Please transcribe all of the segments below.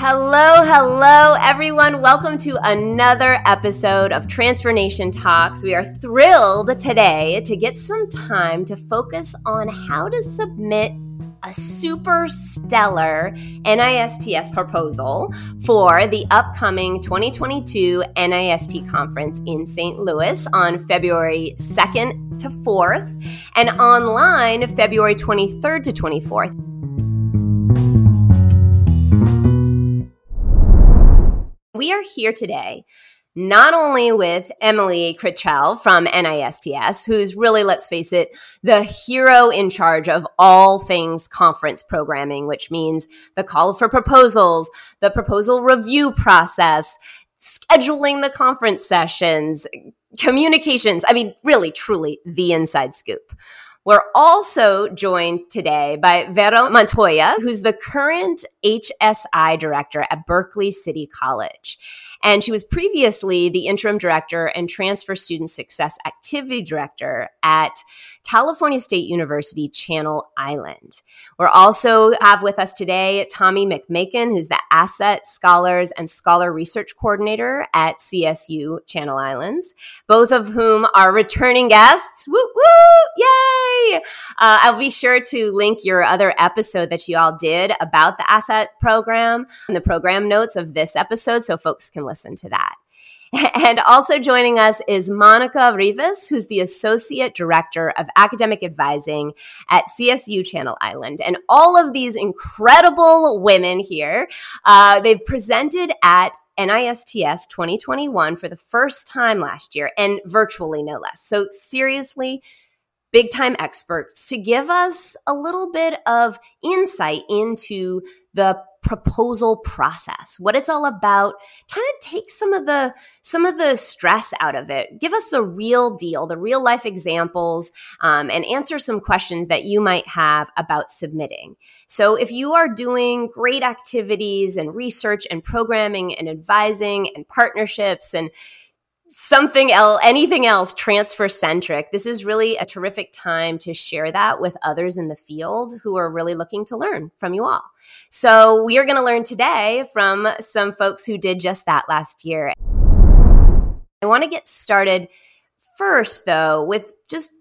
Hello, hello, everyone. Welcome to another episode of Transformation Talks. We are thrilled today to get some time to focus on how to submit a super stellar NISTS proposal for the upcoming 2022 NISTS conference in St. Louis on February 2nd to 4th and online February 23rd to 24th. We are here today not only with Emily Critchell from NISTS, who's really, let's face it, the hero in charge of all things conference programming, which means the call for proposals, the proposal review process, scheduling the conference sessions, communications. I mean, really, truly the inside scoop. We're also joined today by Vero Montoya, who's the current HSI director at Berkeley City College. And she was previously the interim director and transfer student success activity director at California State University Channel Island. We're also have with us today Tommy McMakin, who's the Asset Scholars and Scholar Research Coordinator at CSU Channel Islands, both of whom are returning guests. Woo woo! Yay! Uh, I'll be sure to link your other episode that you all did about the Asset program in the program notes of this episode so folks can listen to that. And also joining us is Monica Rivas, who's the Associate Director of Academic Advising at CSU Channel Island. And all of these incredible women here, uh, they've presented at NISTS 2021 for the first time last year and virtually no less. So seriously, big time experts to give us a little bit of insight into the proposal process what it's all about kind of take some of the some of the stress out of it. Give us the real deal the real life examples um, and answer some questions that you might have about submitting. So if you are doing great activities and research and programming and advising and partnerships and something else, anything else transfer centric, this is really a terrific time to share that with others in the field who are really looking to learn from you all. So we are going to learn today from some folks who did just that last year. I want to get started first though with just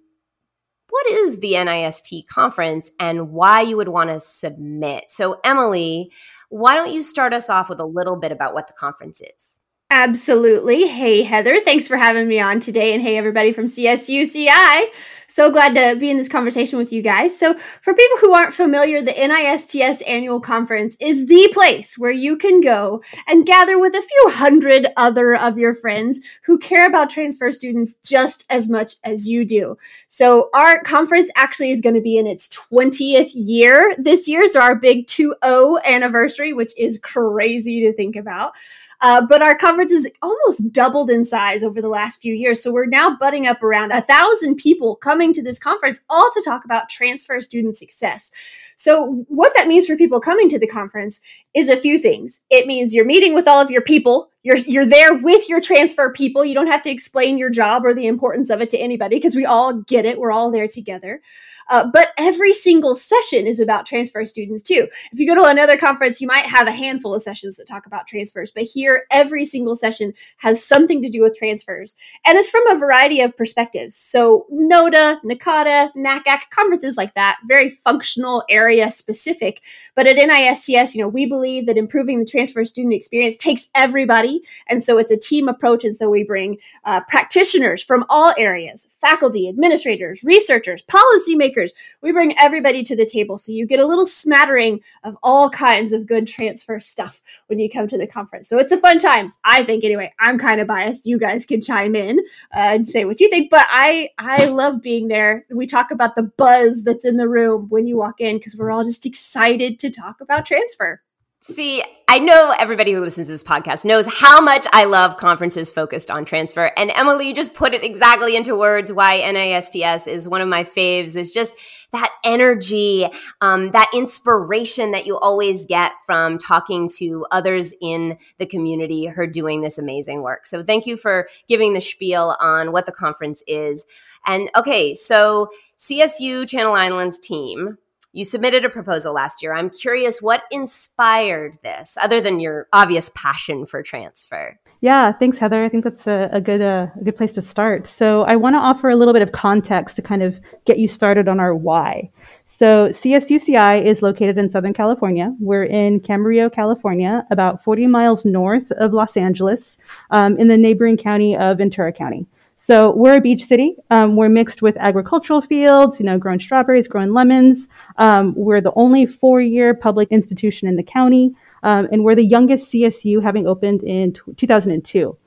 what is the NISTS conference and why you would want to submit. So Emily, why don't you start us off with a little bit about what the conference is? Absolutely. Hey, Heather. Thanks for having me on today. And hey, everybody from CSUCI. So glad to be in this conversation with you guys. So, for people who aren't familiar, the NISTS annual conference is the place where you can go and gather with a few hundred other of your friends who care about transfer students just as much as you do. So, our conference actually is going to be in its 20th year this year. So, our big 2 0 anniversary, which is crazy to think about. Uh, but our coverage has almost doubled in size over the last few years. So we're now butting up around a thousand people coming to this conference, all to talk about transfer student success. So what that means for people coming to the conference is a few things. It means you're meeting with all of your people. You're, you're there with your transfer people. You don't have to explain your job or the importance of it to anybody because we all get it. We're all there together. Uh, but every single session is about transfer students too. If you go to another conference, you might have a handful of sessions that talk about transfers, but here every single session has something to do with transfers. And it's from a variety of perspectives. So NODA, NACADA, NACAC, conferences like that, very functional area specific. But at NISTS, you know, we believe that improving the transfer student experience takes everybody. And so it's a team approach. And so we bring uh, practitioners from all areas, faculty, administrators, researchers, policymakers. We bring everybody to the table. So you get a little smattering of all kinds of good transfer stuff when you come to the conference. So it's a fun time. I think anyway, I'm kind of biased. You guys can chime in uh, and say what you think, but I, I love being there. We talk about the buzz that's in the room when you walk in because we're all just excited to talk about transfer. See, I know everybody who listens to this podcast knows how much I love conferences focused on transfer. And Emily, you just put it exactly into words why NISTS is one of my faves is just that energy, um, that inspiration that you always get from talking to others in the community who are doing this amazing work. So thank you for giving the spiel on what the conference is. And okay, so CSU Channel Islands team you submitted a proposal last year. I'm curious what inspired this, other than your obvious passion for transfer. Yeah, thanks, Heather. I think that's a, a good uh, a good place to start. So I want to offer a little bit of context to kind of get you started on our why. So CSUCI is located in Southern California. We're in Camarillo, California, about 40 miles north of Los Angeles, um, in the neighboring county of Ventura County. So we're a beach city. Um, we're mixed with agricultural fields, you know, growing strawberries, growing lemons. Um, we're the only four-year public institution in the county, um, and we're the youngest CSU, having opened in t- 2002.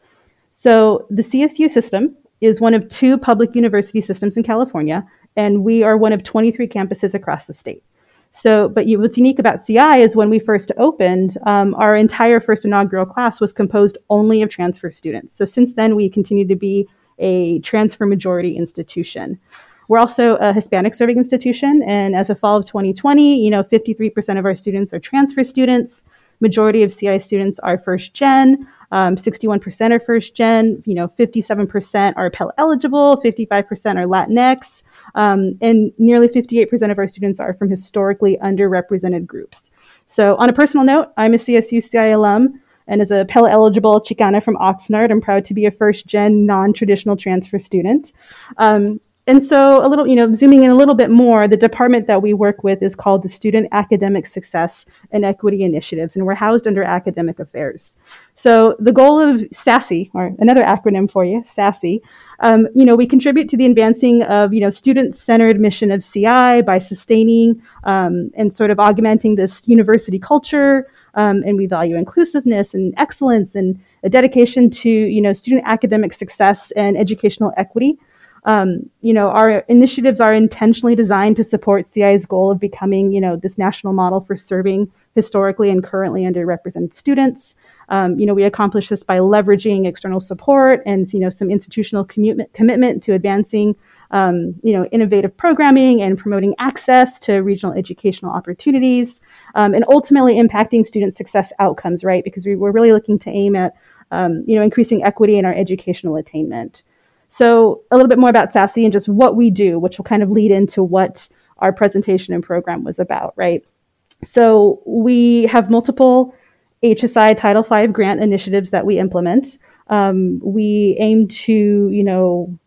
So the CSU system is one of two public university systems in California, and we are one of 23 campuses across the state. So, but you, what's unique about CI is when we first opened, um, our entire first inaugural class was composed only of transfer students. So since then, we continue to be a transfer majority institution. We're also a Hispanic serving institution, and as of fall of 2020, you know, 53% of our students are transfer students. Majority of CI students are first gen. Um, 61% are first gen. You know, 57% are Pell eligible. 55% are Latinx, um, and nearly 58% of our students are from historically underrepresented groups. So, on a personal note, I'm a CSU CI alum. And as a Pell eligible Chicana from Oxnard, I'm proud to be a first gen non traditional transfer student. Um, and so, a little, you know, zooming in a little bit more, the department that we work with is called the Student Academic Success and Equity Initiatives, and we're housed under Academic Affairs. So, the goal of SASE, or another acronym for you, SASE, um, you know, we contribute to the advancing of, you know, student-centered mission of CI by sustaining um, and sort of augmenting this university culture, um, and we value inclusiveness and excellence and a dedication to, you know, student academic success and educational equity. Um, you know, our initiatives are intentionally designed to support CI's goal of becoming, you know, this national model for serving historically and currently underrepresented students. Um, you know, we accomplish this by leveraging external support and, you know, some institutional commitment, commitment to advancing, um, you know, innovative programming and promoting access to regional educational opportunities, um, and ultimately impacting student success outcomes, right? Because we, are really looking to aim at, um, you know, increasing equity in our educational attainment. So a little bit more about SASE and just what we do, which will kind of lead into what our presentation and program was about, right? So we have multiple HSI Title V grant initiatives that we implement. Um, we aim to, you know,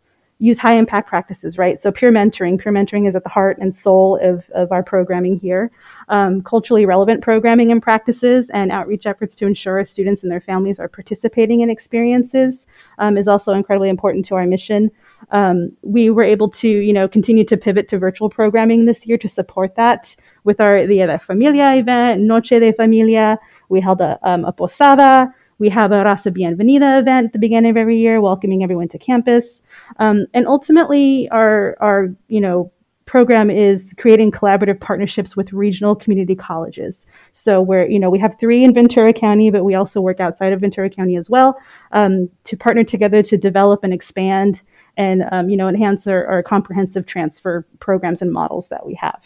use high impact practices, right? So peer mentoring, peer mentoring is at the heart and soul of, of our programming here. Um, culturally relevant programming and practices and outreach efforts to ensure students and their families are participating in experiences um, is also incredibly important to our mission. Um, we were able to, you know, continue to pivot to virtual programming this year to support that with our Dia de Familia event, Noche de Familia. We held a, um, a posada. We have a Raza Bienvenida event at the beginning of every year, welcoming everyone to campus. Um, and ultimately, our, our, you know, program is creating collaborative partnerships with regional community colleges. So where you know we have three in Ventura County, but we also work outside of Ventura County as well um, to partner together to develop and expand and um, you know enhance our, our, comprehensive transfer programs and models that we have.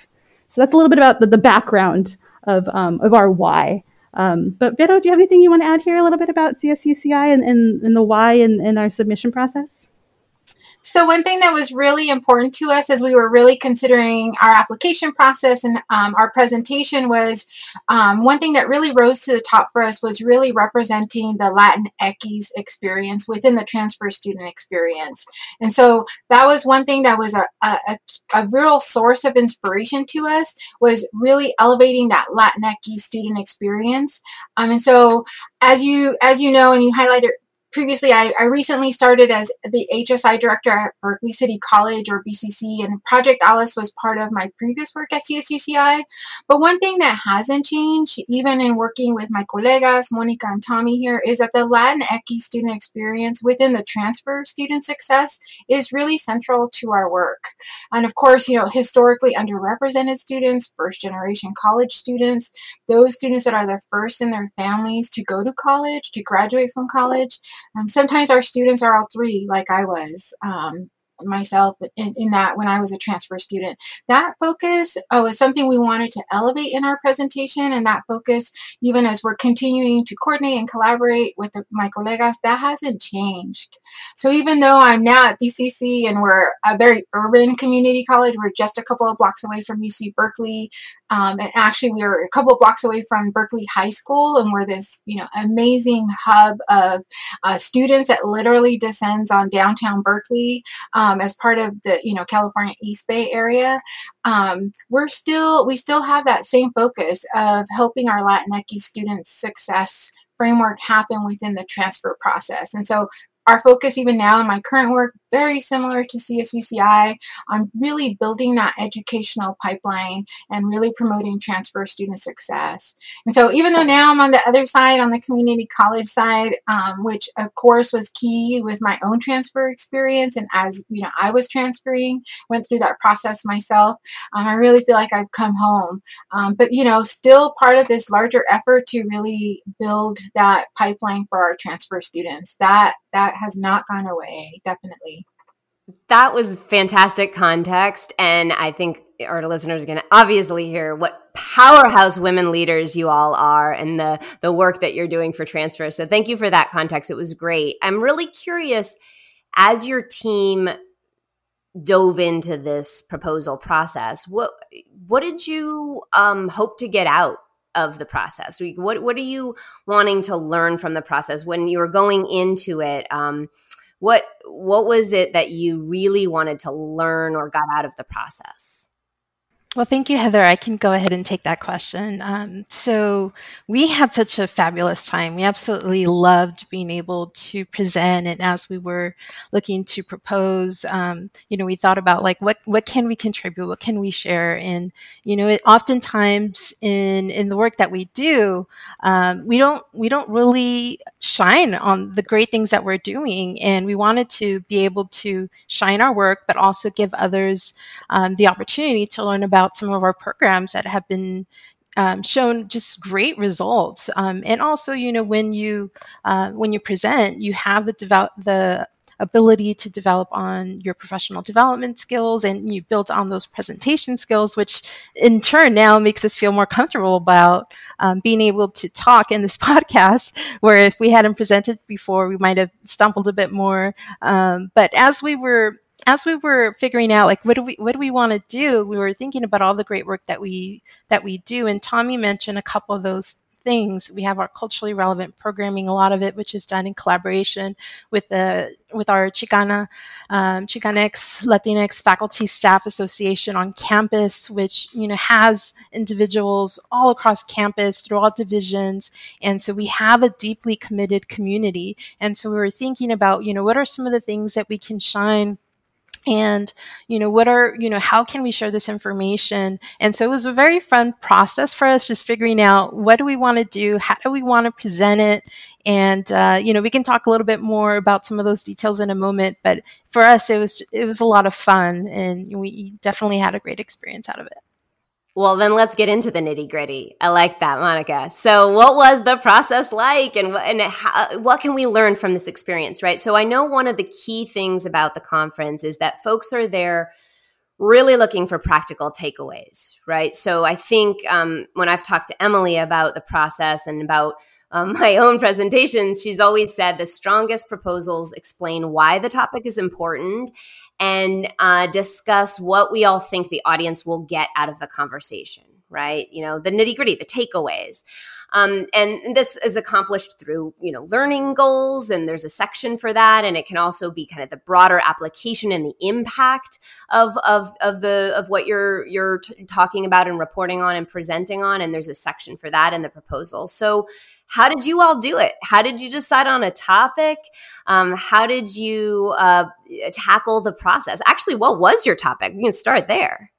So that's a little bit about the, the background of um, of our why. Um, but Vero, do you have anything you want to add here a little bit about CSUCI and, and, and the why in, in our submission process? So one thing that was really important to us as we were really considering our application process and um, our presentation was um, one thing that really rose to the top for us was really representing the Latin Equis experience within the transfer student experience. And so that was one thing that was a, a, a real source of inspiration to us was really elevating that Latin Latinx student experience. Um, and so as you as you know and you highlighted previously, I, I, recently started as the HSI director at Berkeley City College or BCC, and Project ALAS was part of my previous work at CSUCI. But one thing that hasn't changed, even in working with my colegas, Monica and Tommy here, is that the Latin ECI student experience within the transfer student success is really central to our work. And of course, you know, historically underrepresented students, first generation college students, those students that are the first in their families to go to college, to graduate from college. Um, sometimes our students are all three, like I was. Um, myself in, in, that when I was a transfer student. That focus oh, is something we wanted to elevate in our presentation, and that focus, even as we're continuing to coordinate and collaborate with the, my colegas, that hasn't changed. So even though I'm now at BCC and we're a very urban community college, we're just a couple of blocks away from UC Berkeley, um, and actually we are a couple of blocks away from Berkeley High School, and we're this you know amazing hub of uh, students that literally descends on downtown Berkeley. Um, as part of the you know California East Bay area, um, we're still we still have that same focus of helping our Latinx students' success framework happen within the transfer process. And so our focus even now in my current work very similar to CSUCI on really building that educational pipeline and really promoting transfer student success. And so even though now I'm on the other side, on the community college side, um, which of course was key with my own transfer experience and as you know I was transferring, went through that process myself, um, I really feel like I've come home. Um, but you know, still part of this larger effort to really build that pipeline for our transfer students. That that has not gone away, definitely. That was fantastic context. And I think our listeners are going to obviously hear what powerhouse women leaders you all are and the, the work that you're doing for transfer. So thank you for that context. It was great. I'm really curious as your team dove into this proposal process, what, what did you um, hope to get out of the process? What, what are you wanting to learn from the process when you were going into it? Um, what what was it that you really wanted to learn or got out of the process well, thank you, Heather. I can go ahead and take that question. Um, so, we had such a fabulous time. We absolutely loved being able to present, and as we were looking to propose, um, you know, we thought about like what what can we contribute, what can we share, and you know, it, oftentimes in in the work that we do, um, we don't we don't really shine on the great things that we're doing, and we wanted to be able to shine our work, but also give others um, the opportunity to learn about some of our programs that have been um, shown just great results. Um, and also, you know, when you uh, when you present, you have the develop the ability to develop on your professional development skills and you build on those presentation skills, which in turn now makes us feel more comfortable about um, being able to talk in this podcast, where if we hadn't presented before, we might have stumbled a bit more. Um, but as we were as we were figuring out like what do we what do we want to do we were thinking about all the great work that we that we do. And tommy mentioned a couple of those things. We have our culturally relevant programming a lot of it which is done in collaboration with the with our chicana um, chicanx latinx faculty staff association on campus which you know has individuals all across campus through all divisions. And so we have a deeply committed community. And so we were thinking about you know what are some of the things that we can shine and you know what are you know how can we share this information? And so it was a very fun process for us just figuring out what do we want to do how do we want to present it? And uh, you know we can talk a little bit more about some of those details in a moment but for us it was it was a lot of fun and we definitely had a great experience out of it well, then let's get into the nitty gritty. I like that, Monica. So, what was the process like, and and how, what can we learn from this experience? Right. So, I know one of the key things about the conference is that folks are there really looking for practical takeaways. Right. So, I think um, when I've talked to Emily about the process and about um, my own presentations, she's always said the strongest proposals explain why the topic is important and uh, discuss what we all think the audience will get out of the conversation right? You know, the nitty gritty, the takeaways. Um, and this is accomplished through, you know, learning goals, and there's a section for that. And it can also be kind of the broader application and the impact of of of the of what you're you're t- talking about and reporting on and presenting on. And there's a section for that in the proposal. So how did you all do it? How did you decide on a topic? Um, how did you uh, tackle the process? Actually, what was your topic? We can start there.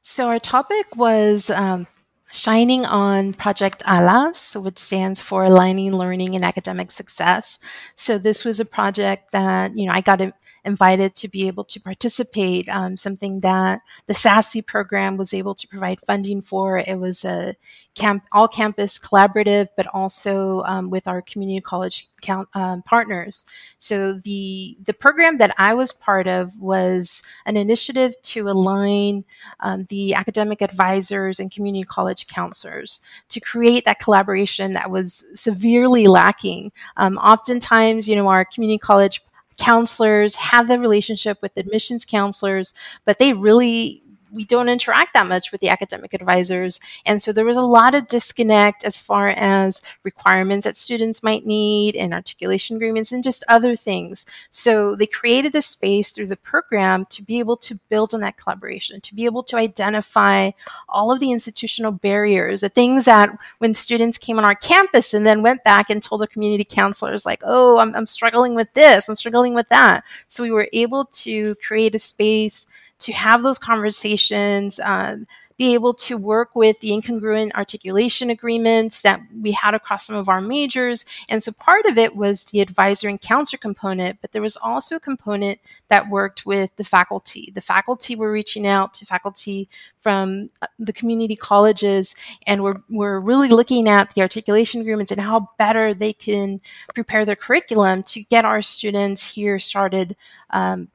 So, our topic was um, shining on Project ALAS, which stands for Aligning Learning and Academic Success. So, this was a project that, you know, I got invited to be able to participate, um, something that the SASE program was able to provide funding for. It was a camp, all campus collaborative, but also um, with our community college count, um, partners. So the the program that I was part of was an initiative to align um, the academic advisors and community college counselors to create that collaboration that was severely lacking. Um, oftentimes, you know, our community college counselors have the relationship with admissions counselors, but they really we don't interact that much with the academic advisors. And so there was a lot of disconnect as far as requirements that students might need and articulation agreements and just other things. So they created this space through the program to be able to build on that collaboration, to be able to identify all of the institutional barriers, the things that when students came on our campus and then went back and told their community counselors, like, oh, I'm, I'm struggling with this, I'm struggling with that. So we were able to create a space to have those conversations, um, be able to work with the incongruent articulation agreements that we had across some of our majors. And so part of it was the advisor and counselor component, but there was also a component that worked with the faculty. The faculty were reaching out to faculty from uh, the community colleges and we're, we're really looking at the articulation agreements and how better they can prepare their curriculum to get our students here started um,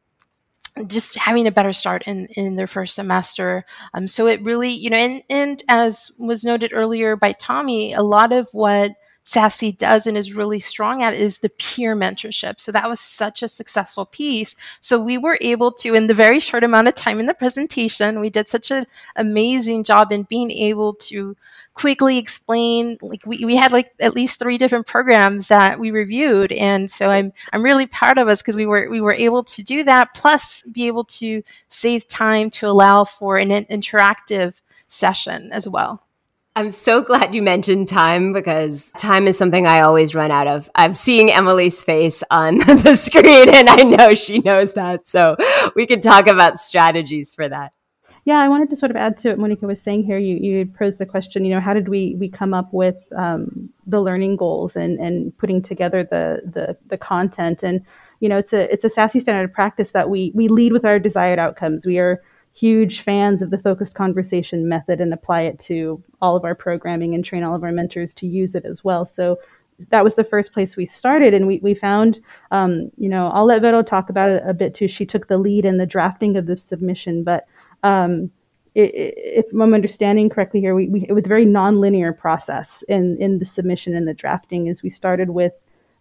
just having a better start in, in their first semester. Um, so it really, you know, and, and as was noted earlier by Tommy, a lot of what SASE does and is really strong at is the peer mentorship. So that was such a successful piece. So we were able to, in the very short amount of time in the presentation, we did such an amazing job in being able to quickly explain like we, we had like at least three different programs that we reviewed and so i'm i'm really proud of us because we were we were able to do that plus be able to save time to allow for an interactive session as well I'm so glad you mentioned time because time is something I always run out of. I'm seeing Emily's face on the screen and I know she knows that. So we can talk about strategies for that. Yeah, I wanted to sort of add to what Monica was saying here. You you posed the question, you know, how did we we come up with um, the learning goals and and putting together the the the content and you know it's a it's a SASE standard of practice that we we lead with our desired outcomes. We are huge fans of the focused conversation method and apply it to all of our programming and train all of our mentors to use it as well. So that was the first place we started and we, we found um, you know i'll let vero talk about it a bit too she took the lead in the drafting of the submission but um, it, if I'm understanding correctly here, we, we, it was a very nonlinear process in, in the submission and the drafting as we started with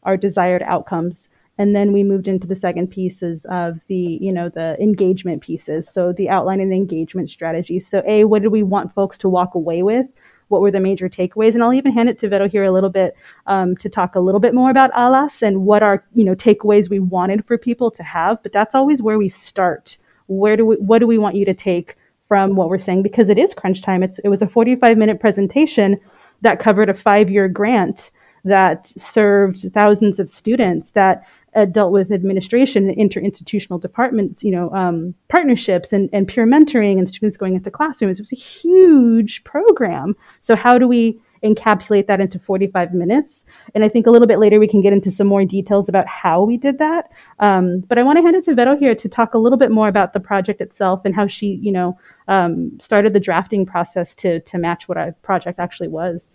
our desired outcomes. And then we moved into the second pieces of the, you know, the engagement pieces. So the outline and engagement strategies. So A, what did we want folks to walk away with? What were the major takeaways? And I'll even hand it to Vero here a little bit um, to talk a little bit more about ALAS and what are, you know, takeaways we wanted for people to have. But that's always where we start where do we what do we want you to take from what we're saying because it is crunch time it's it was a 45 minute presentation that covered a five year grant that served thousands of students that uh, dealt with administration and interinstitutional departments, you know, um, partnerships and, and peer mentoring and students going into classrooms. It was a huge program. So how do we encapsulate that into 45 minutes. And I think a little bit later we can get into some more details about how we did that. Um, but I want to hand it to Vero here to talk a little bit more about the project itself and how she, you know, um, started the drafting process to to match what our project actually was.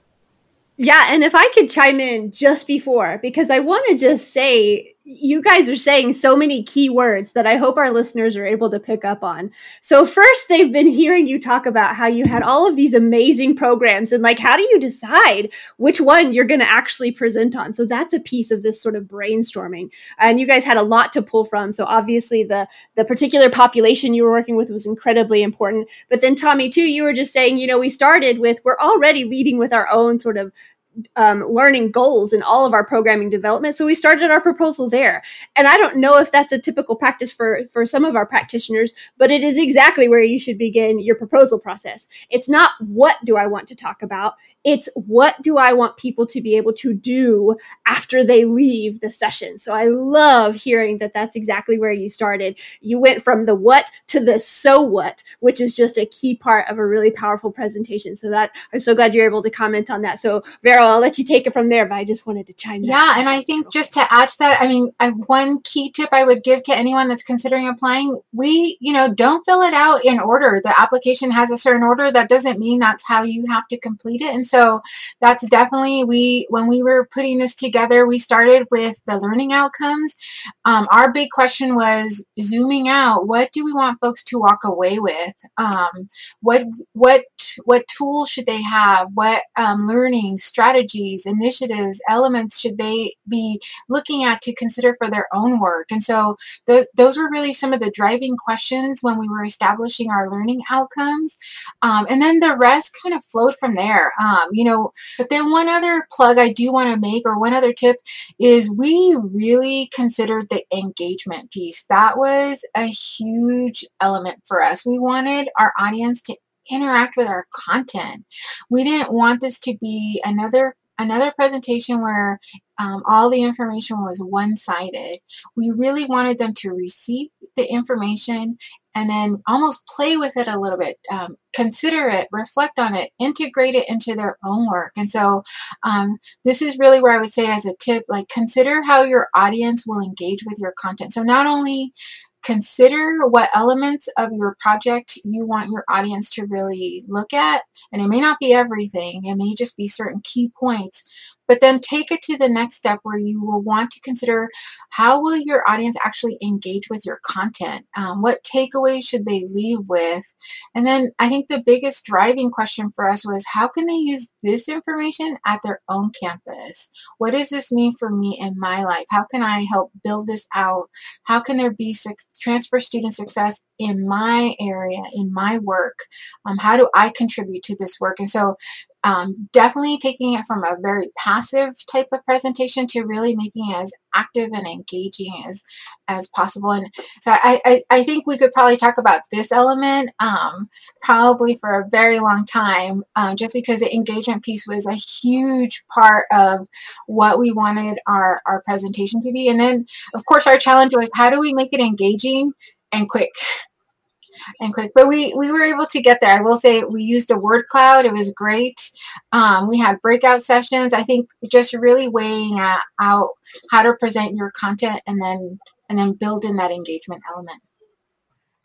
Yeah, and if I could chime in just before, because I want to just say you guys are saying so many key words that I hope our listeners are able to pick up on. So first, they've been hearing you talk about how you had all of these amazing programs and like, how do you decide which one you're going to actually present on? So that's a piece of this sort of brainstorming. And you guys had a lot to pull from. So obviously the, the particular population you were working with was incredibly important. But then Tommy too, you were just saying, you know, we started with, we're already leading with our own sort of um, learning goals in all of our programming development. So we started our proposal there. And I don't know if that's a typical practice for, for some of our practitioners, but it is exactly where you should begin your proposal process. It's not what do I want to talk about? It's what do I want people to be able to do after they leave the session. So I love hearing that that's exactly where you started. You went from the what to the so what, which is just a key part of a really powerful presentation. So that I'm so glad you're able to comment on that. So Vero, I'll let you take it from there, but I just wanted to chime in. Yeah, and I think just to add to that, I mean, I, one key tip I would give to anyone that's considering applying, we, you know, don't fill it out in order. The application has a certain order. That doesn't mean that's how you have to complete it. And so that's definitely we when we were putting this together, we started with the learning outcomes. Um, our big question was zooming out. What do we want folks to walk away with? Um, what what what tools should they have? What um, learning strategies, initiatives, elements should they be looking at to consider for their own work? And so th- those were really some of the driving questions when we were establishing our learning outcomes. Um, and then the rest kind of flowed from there. Um, you know, but then one other plug I do want to make, or one other tip, is we really considered the engagement piece. That was a huge element for us. We wanted our audience to interact with our content. We didn't want this to be another another presentation where um, all the information was one-sided. We really wanted them to receive the information and then almost play with it a little bit, um, consider it, reflect on it, integrate it into their own work. And so, um, this is really where I would say, as a tip, like consider how your audience will engage with your content. So, not only consider what elements of your project you want your audience to really look at. And it may not be everything, it may just be certain key points. But then take it to the next step where you will want to consider how will your audience actually engage with your content? Um, what takeaways should they leave with? And then I think the biggest driving question for us was how can they use this information at their own campus? What does this mean for me in my life? How can I help build this out? How can there be transfer student success in my area, in my work? Um, how do I contribute to this work? And so um, definitely taking it from a very passive type of presentation to really making it as active and engaging as as possible. And so I, I, I think we could probably talk about this element um, probably for a very long time, um, just because the engagement piece was a huge part of what we wanted our, our presentation to be. And then, of course, our challenge was how do we make it engaging and quick? And quick. But we we were able to get there. I will say we used a word cloud. It was great. Um, we had breakout sessions. I think just really weighing out how to present your content and then and then build in that engagement element.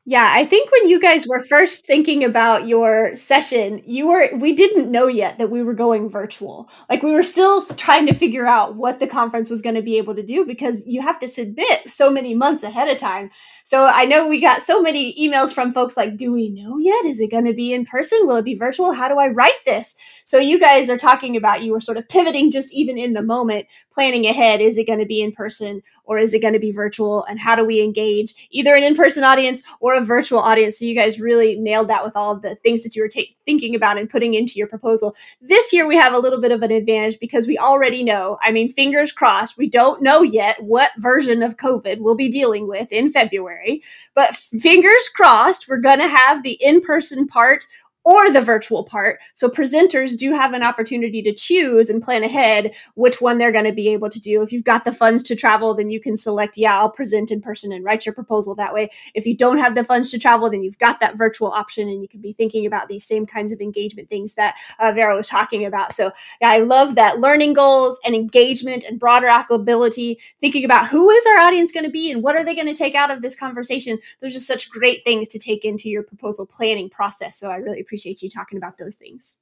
Yeah, I think when you guys were first thinking about your session, you were we didn't know yet that we were going virtual. Like we were still trying to figure out what the conference was going to be able to do because you have to submit so many months ahead of time. So I know we got so many emails from folks like, "Do we know yet? Is it going to be in person? Will it be virtual? How do I write this?" So you guys are talking about you were sort of pivoting just even in the moment, planning ahead, is it going to be in person or is it going to be virtual and how do we engage either an in-person audience or a virtual audience. So you guys really nailed that with all of the things that you were ta- thinking about and putting into your proposal. This year we have a little bit of an advantage because we already know. I mean, fingers crossed. We don't know yet what version of COVID we'll be dealing with in February, but fingers crossed we're going to have the in-person part or the virtual part. So presenters do have an opportunity to choose and plan ahead which one they're going to be able to do. If you've got the funds to travel, then you can select, yeah, I'll present in person and write your proposal that way. If you don't have the funds to travel, then you've got that virtual option and you can be thinking about these same kinds of engagement things that uh, Vero was talking about. So yeah, I love that learning goals and engagement and broader applicability, thinking about who is our audience going to be and what are they going to take out of this conversation. Those are just such great things to take into your proposal planning process. So I really appreciate appreciate you talking about those things.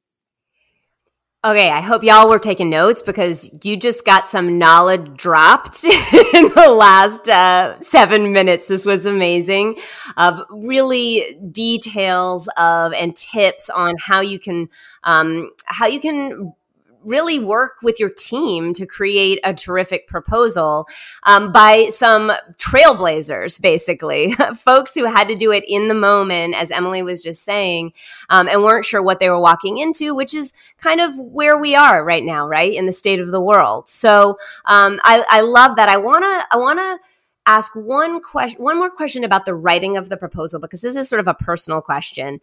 Okay, I hope y'all were taking notes because you just got some knowledge dropped in the last uh, seven minutes. This was amazing of really details of and tips on how you can um, how you can really work with your team to create a terrific proposal um, by some trailblazers, basically, folks who had to do it in the moment, as Emily was just saying, um, and weren't sure what they were walking into, which is kind of where we are right now, right, in the state of the world. So um, I, I love that. I wanna, I wanna ask one question, one more question about the writing of the proposal because this is sort of a personal question.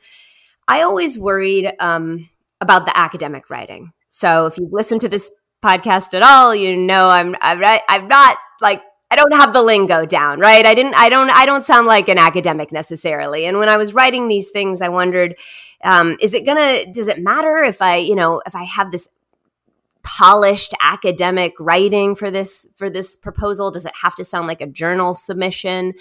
I always worried um, about the academic writing so if you've listened to this podcast at all, you know I'm I'm, not like I don't have the lingo down, right? I didn't I don't I don't sound like an academic necessarily. And when I was writing these things, I wondered, um, is it gonna does it matter if I, you know, if I have this polished academic writing for this for this proposal does it have to sound like a journal submission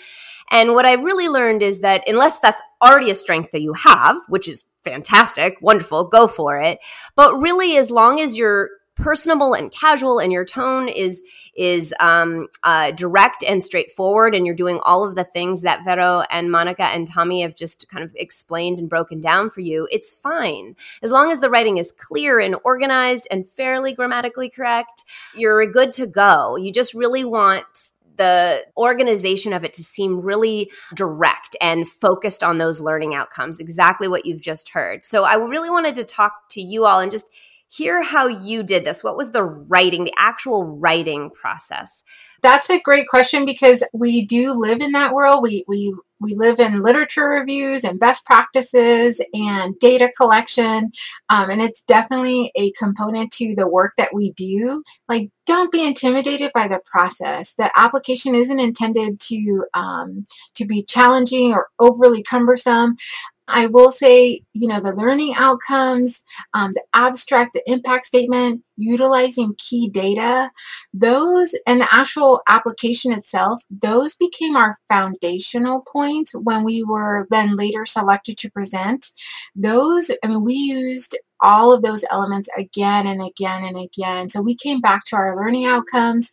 and what i really learned is that unless that's already a strength that you have which is fantastic, wonderful, go for it. But really, as long as you're personable and casual and your tone is is um, uh, direct and straightforward and you're doing all of the things that vero and monica and tommy have just kind of explained and broken down for you it's fine as long as the writing is clear and organized and fairly grammatically correct you're good to go you just really want the organization of it to seem really direct and focused on those learning outcomes, exactly what you've just heard. So I really wanted to talk to you all and just hear how you did this. What was the writing, the actual writing process? That's a great question because we do live in that world. We we we live in literature reviews and best practices and data collection, um, and it's definitely a component to the work that we do. Like, don't be intimidated by the process. The application isn't intended to um, to be challenging or overly cumbersome. I will say, you know, the learning outcomes, um, the abstract, the impact statement, utilizing key data, those and the actual application itself, those became our foundational points when we were then later selected to present. Those, I mean, we used all of those elements again and again and again. So we came back to our learning outcomes.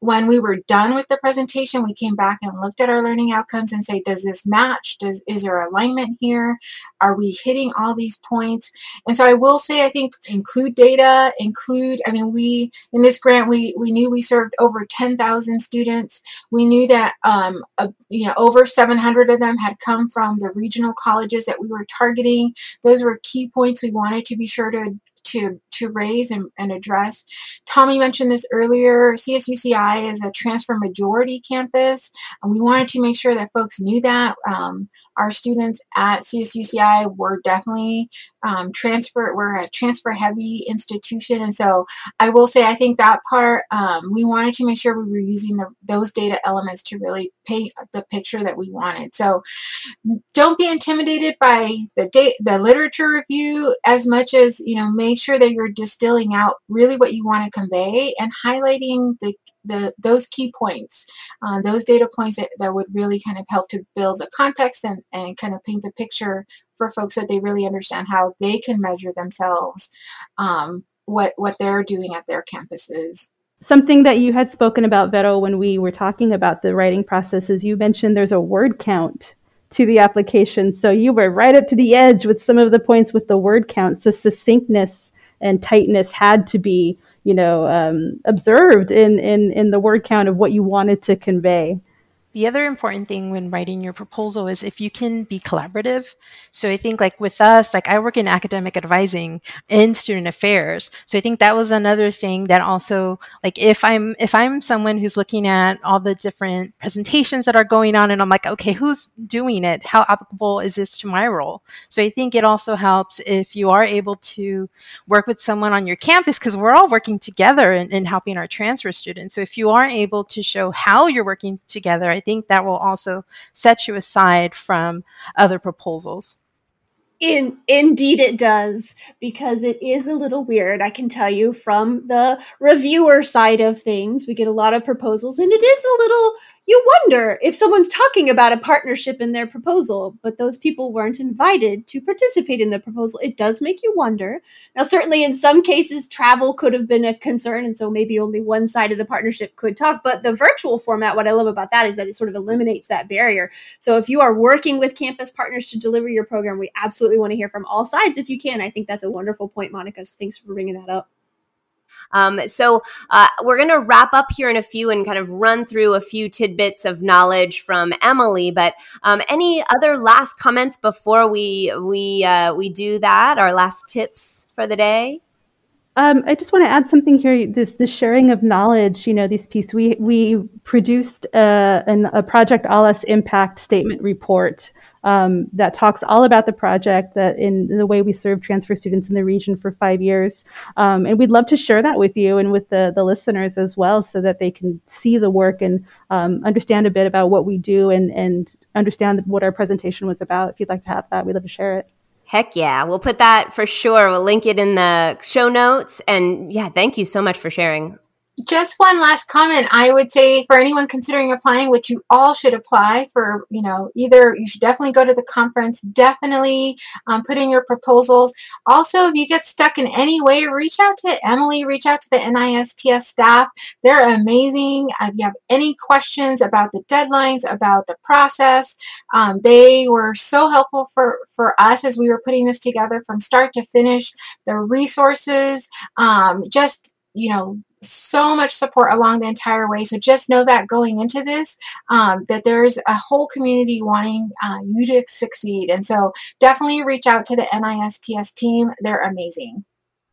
When we were done with the presentation, we came back and looked at our learning outcomes and say, does this match? Does is there alignment here? Are we hitting all these points? And so I will say, I think include data, include. I mean, we in this grant we we knew we served over ten thousand students. We knew that um, you know over seven hundred of them had come from the regional colleges that we were targeting. Those were key points we wanted to to be sure to to to raise and, and address. Tommy mentioned this earlier. CSUCI is a transfer majority campus, and we wanted to make sure that folks knew that. Um, our students at CSUCI were definitely um, transfer. We're a transfer heavy institution, and so I will say I think that part um, we wanted to make sure we were using the, those data elements to really the picture that we wanted. So don't be intimidated by the date, the literature review as much as you know. Make sure that you're distilling out really what you want to convey and highlighting the, the those key points, uh, those data points that, that would really kind of help to build a context and, and kind of paint the picture for folks that they really understand how they can measure themselves, um, what what they're doing at their campuses. Something that you had spoken about, Vero, when we were talking about the writing process is you mentioned there's a word count to the application. So you were right up to the edge with some of the points with the word count. So succinctness and tightness had to be, you know, um, observed in, in, in the word count of what you wanted to convey. The other important thing when writing your proposal is if you can be collaborative. So I think like with us, like I work in academic advising and student affairs. So I think that was another thing that also like if I'm if I'm someone who's looking at all the different presentations that are going on and I'm like, okay, who's doing it? How applicable is this to my role? So I think it also helps if you are able to work with someone on your campus because we're all working together in helping our transfer students. So if you are able to show how you're working together, I think that will also set you aside from other proposals. In indeed it does because it is a little weird. I can tell you from the reviewer side of things, we get a lot of proposals and it is a little you wonder if someone's talking about a partnership in their proposal, but those people weren't invited to participate in the proposal. It does make you wonder. Now, certainly in some cases, travel could have been a concern, and so maybe only one side of the partnership could talk. But the virtual format, what I love about that is that it sort of eliminates that barrier. So if you are working with campus partners to deliver your program, we absolutely want to hear from all sides if you can. I think that's a wonderful point, Monica. So thanks for bringing that up. Um, so uh, we're going to wrap up here in a few and kind of run through a few tidbits of knowledge from Emily. But um, any other last comments before we we uh, we do that? Our last tips for the day. Um, I just want to add something here. This the sharing of knowledge. You know, this piece we we produced a, uh, an, a project ALAS impact statement report um, that talks all about the project, that in the way we serve transfer students in the region for five years, um, and we'd love to share that with you and with the the listeners as well, so that they can see the work and um, understand a bit about what we do and and understand what our presentation was about. If you'd like to have that, we'd love to share it. Heck yeah. We'll put that for sure. We'll link it in the show notes. And yeah, thank you so much for sharing just one last comment. I would say for anyone considering applying which you all should apply for you know either you should definitely go to the conference definitely um, put in your proposals. Also if you get stuck in any way reach out to emily reach out to the nists staff. They're amazing. If you have any questions about the deadlines about the process um, they were so helpful for for us as we were putting this together from start to finish. The resources um, just you know so much support along the entire way. So just know that going into this, um, that there's a whole community wanting uh, you to succeed. And so definitely reach out to the NISTS team. They're amazing.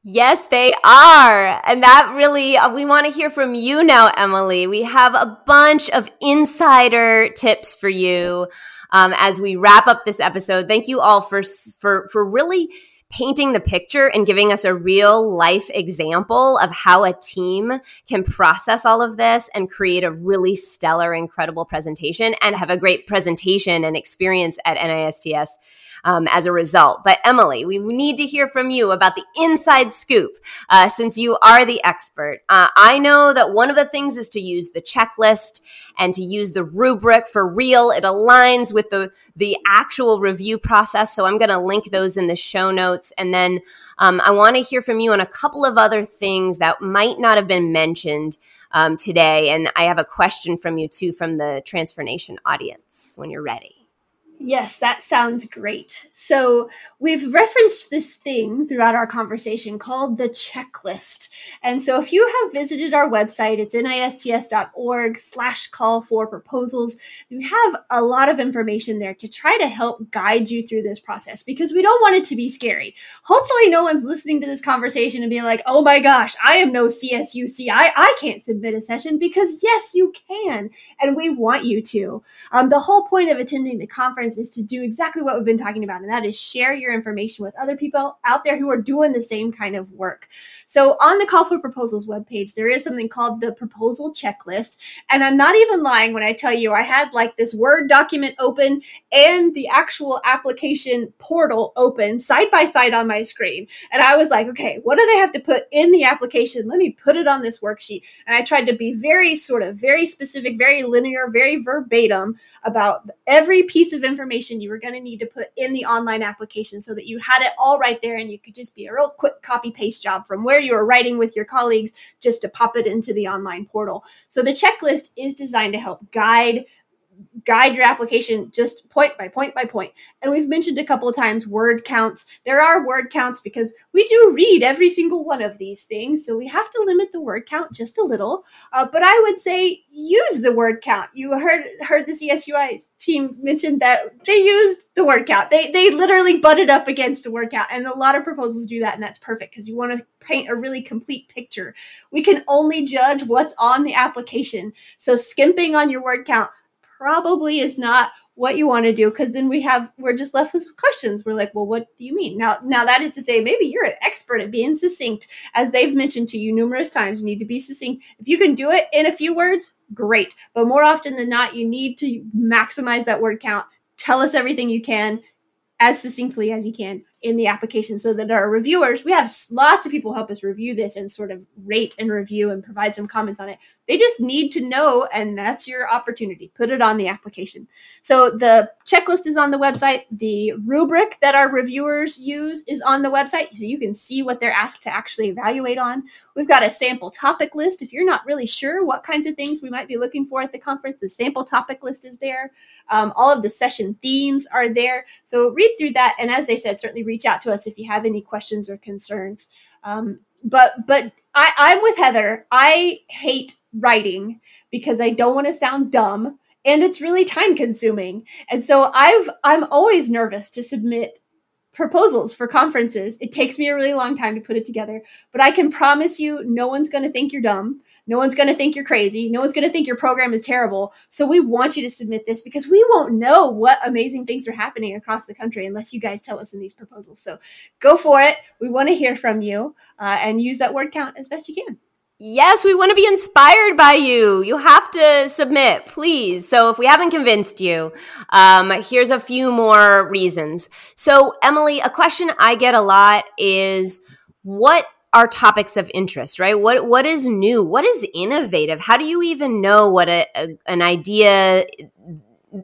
Yes, they are. And that really, uh, we want to hear from you now, Emily. We have a bunch of insider tips for you um, as we wrap up this episode. Thank you all for, for, for really painting the picture and giving us a real life example of how a team can process all of this and create a really stellar, incredible presentation and have a great presentation and experience at NISTS um, as a result. But Emily, we need to hear from you about the inside scoop uh, since you are the expert. Uh, I know that one of the things is to use the checklist and to use the rubric for real. It aligns with the the actual review process. So I'm going to link those in the show notes, and then um, I want to hear from you on a couple of other things that might not have been mentioned um, today. And I have a question from you too from the Transfer Nation audience when you're ready. Yes, that sounds great. So we've referenced this thing throughout our conversation called the checklist. And so if you have visited our website, it's nists.org slash call for proposals. We have a lot of information there to try to help guide you through this process because we don't want it to be scary. Hopefully no one's listening to this conversation and being like, oh my gosh, I am no CSUCI. I can't submit a session because yes, you can. And we want you to. Um, the whole point of attending the conference is to do exactly what we've been talking about, and that is share your information with other people out there who are doing the same kind of work. So on the Call for Proposals webpage, there is something called the proposal checklist. And I'm not even lying when I tell you I had like this Word document open and the actual application portal open side by side on my screen. And I was like, okay, what do they have to put in the application? Let me put it on this worksheet. And I tried to be very sort of very specific, very linear, very verbatim about every piece of information information you were going to need to put in the online application so that you had it all right there and you could just be a real quick copy paste job from where you were writing with your colleagues just to pop it into the online portal. So the checklist is designed to help guide guide your application just point by point by point. And we've mentioned a couple of times word counts. There are word counts because we do read every single one of these things. So we have to limit the word count just a little. Uh, but I would say use the word count. You heard heard the CSUCI team mention that they used the word count. They they literally butted up against a word count. And a lot of proposals do that. And that's perfect because you want to paint a really complete picture. We can only judge what's on the application. So skimping on your word count probably is not what you want to do because then we have we're just left with questions. We're like well what do you mean? Now now that is to say maybe you're an expert at being succinct as they've mentioned to you numerous times you need to be succinct. If you can do it in a few words great. But more often than not you need to maximize that word count. Tell us everything you can as succinctly as you can in the application so that our reviewers, we have lots of people help us review this and sort of rate and review and provide some comments on it. They just need to know, and that's your opportunity. Put it on the application. So the checklist is on the website. The rubric that our reviewers use is on the website, so you can see what they're asked to actually evaluate on. We've got a sample topic list. If you're not really sure what kinds of things we might be looking for at the conference, the sample topic list is there. Um, all of the session themes are there. So read through that, and as they said, certainly reach out to us if you have any questions or concerns. Um, but but I, I'm with Heather. I hate writing because I don't want to sound dumb and it's really time consuming. And so I've I'm always nervous to submit proposals for conferences. It takes me a really long time to put it together, but I can promise you no one's going to think you're dumb. No one's going to think you're crazy. No one's going to think your program is terrible. So we want you to submit this because we won't know what amazing things are happening across the country unless you guys tell us in these proposals. So go for it. We want to hear from you uh, and use that word count as best you can. Yes, we want to be inspired by you. You have to submit, please. So if we haven't convinced you, um, here's a few more reasons. So Emily, a question I get a lot is what are topics of interest, right? What what is new? What is innovative? How do you even know what a, a, an idea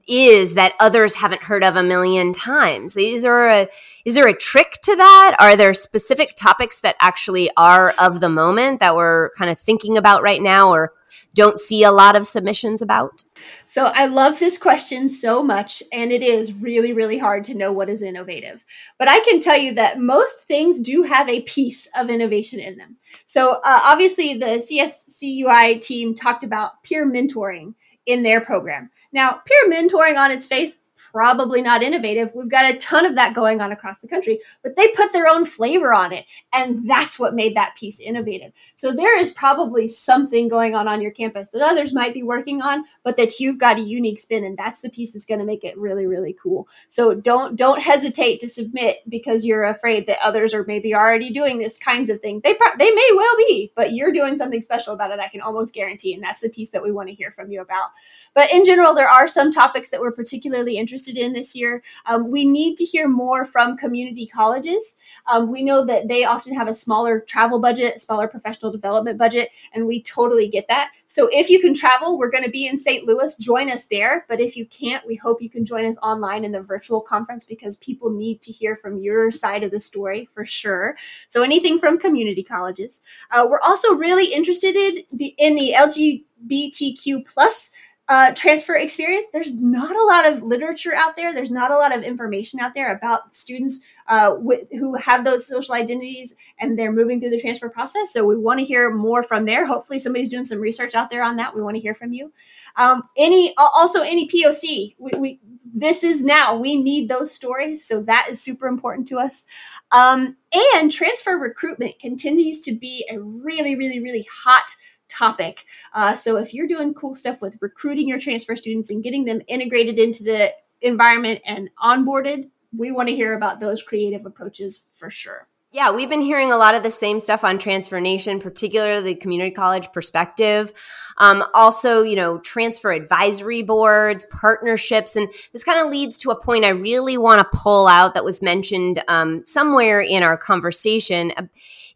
is that others haven't heard of a million times? Is there a is there a trick to that? Are there specific topics that actually are of the moment that we're kind of thinking about right now or don't see a lot of submissions about? So I love this question so much, and it is really, really hard to know what is innovative. But I can tell you that most things do have a piece of innovation in them. So uh, obviously, the CSUCI team talked about peer mentoring in their program. Now, peer mentoring on its face probably not innovative. We've got a ton of that going on across the country, but they put their own flavor on it. And that's what made that piece innovative. So there is probably something going on on your campus that others might be working on, but that you've got a unique spin. And that's the piece that's going to make it really, really cool. So don't, don't hesitate to submit because you're afraid that others are maybe already doing this kinds of thing. They, pro- they may well be, but you're doing something special about it. I can almost guarantee. And that's the piece that we want to hear from you about. But in general, there are some topics that we're particularly interested interested in this year. Um, we need to hear more from community colleges. Um, we know that they often have a smaller travel budget, smaller professional development budget, and we totally get that. So if you can travel, we're going to be in St. Louis. Join us there. But if you can't, we hope you can join us online in the virtual conference because people need to hear from your side of the story for sure. So anything from community colleges. Uh, we're also really interested in the, in the LGBTQ plus uh, transfer experience, there's not a lot of literature out there. There's not a lot of information out there about students uh, with, who have those social identities and they're moving through the transfer process. So we want to hear more from there. Hopefully, somebody's doing some research out there on that. We want to hear from you. Um, any also any POC. We, we, this is now. We need those stories, so that is super important to us. Um, and transfer recruitment continues to be a really, really, really hot topic. Uh, so if you're doing cool stuff with recruiting your transfer students and getting them integrated into the environment and onboarded, we want to hear about those creative approaches for sure. Yeah, we've been hearing a lot of the same stuff on Transfer Nation, particularly the community college perspective. Um, also, you know, transfer advisory boards, partnerships. And this kind of leads to a point I really want to pull out that was mentioned um, somewhere in our conversation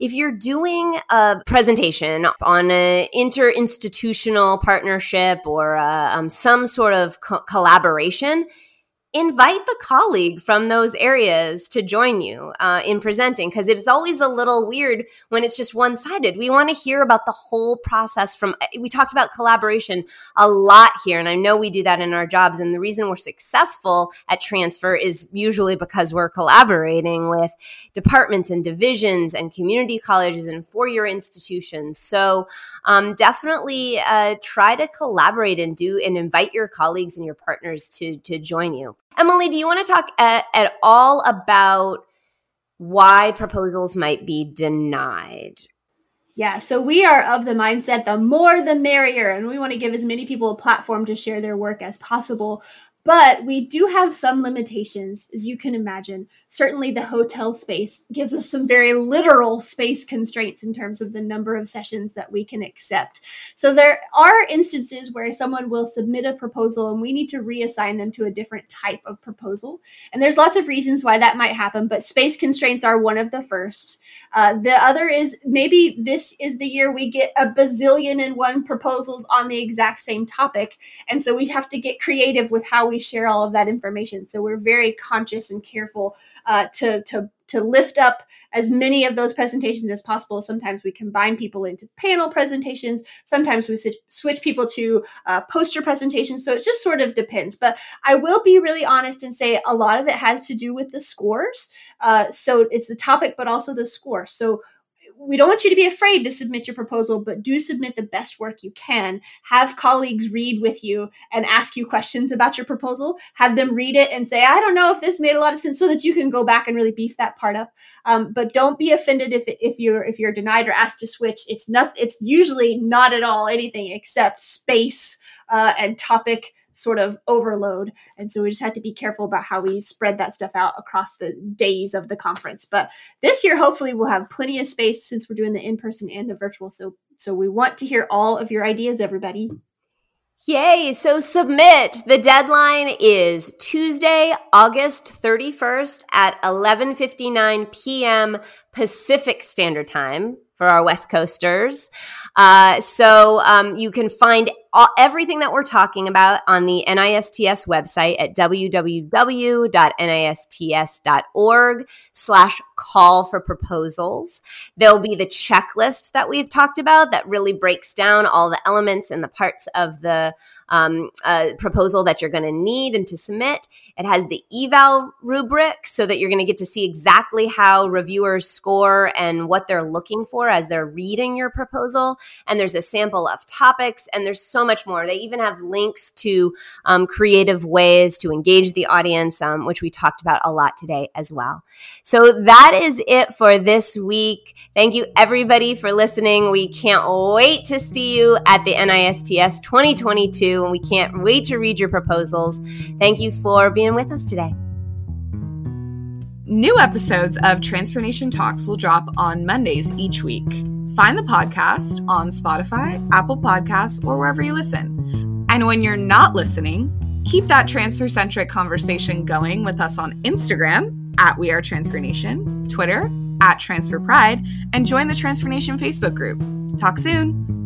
if you're doing a presentation on an interinstitutional partnership or uh, um, some sort of co- collaboration, invite the colleague from those areas to join you uh, in presenting because it's always a little weird when it's just one sided. We want to hear about the whole process from, eh, we talked about collaboration a lot here, and I know we do that in our jobs. And the reason we're successful at transfer is usually because we're collaborating with departments and divisions and community colleges and four year institutions. So um, definitely uh, try to collaborate and do and invite your colleagues and your partners to, to join you. Emily, do you want to talk at, at all about why proposals might be denied? Yeah, so we are of the mindset the more the merrier, and we want to give as many people a platform to share their work as possible. But we do have some limitations, as you can imagine. Certainly, the hotel space gives us some very literal space constraints in terms of the number of sessions that we can accept. So, there are instances where someone will submit a proposal and we need to reassign them to a different type of proposal. And there's lots of reasons why that might happen, but space constraints are one of the first. Uh, the other is maybe this is the year we get a bazillion and one proposals on the exact same topic. And so we have to get creative with how we share all of that information. So we're very conscious and careful uh, to, to to lift up as many of those presentations as possible. Sometimes we combine people into panel presentations. Sometimes we switch people to uh, poster presentations. So it just sort of depends. But I will be really honest and say a lot of it has to do with the scores. Uh, so it's the topic, but also the score. So we don't want you to be afraid to submit your proposal, but do submit the best work you can. Have colleagues read with you and ask you questions about your proposal. Have them read it and say, I don't know if this made a lot of sense so that you can go back and really beef that part up. Um, but don't be offended if, if you're, if you're denied or asked to switch. It's not, it's usually not at all anything except space uh, and topic sort of overload. And so we just had to be careful about how we spread that stuff out across the days of the conference. But this year, hopefully, we'll have plenty of space since we're doing the in person and the virtual. So, so we want to hear all of your ideas, everybody. Yay! So submit. The deadline is Tuesday, August 31st at 11:59 p.m. Pacific Standard Time for our West Coasters. Uh, so um, you can find all, everything that we're talking about on the NISTS website at www.nists.org slash call for proposals. There'll be the checklist that we've talked about that really breaks down all the elements and the parts of the um, uh, proposal that you're going to need and to submit. It has the eval rubric so that you're going to get to see exactly how reviewers score and what they're looking for as they're reading your proposal. And there's a sample of topics and there's so much more. They even have links to um, creative ways to engage the audience, um, which we talked about a lot today as well. So that is it for this week. Thank you everybody for listening. We can't wait to see you at the NISTS 2022 and we can't wait to read your proposals. Thank you for being with us today. New episodes of Transfer Nation Talks will drop on Mondays each week. Find the podcast on Spotify, Apple Podcasts, or wherever you listen. And when you're not listening, keep that transfer centric conversation going with us on Instagram at We Are Transfer Nation, Twitter at Transfer Pride, and join the Transfer Nation Facebook group. Talk soon.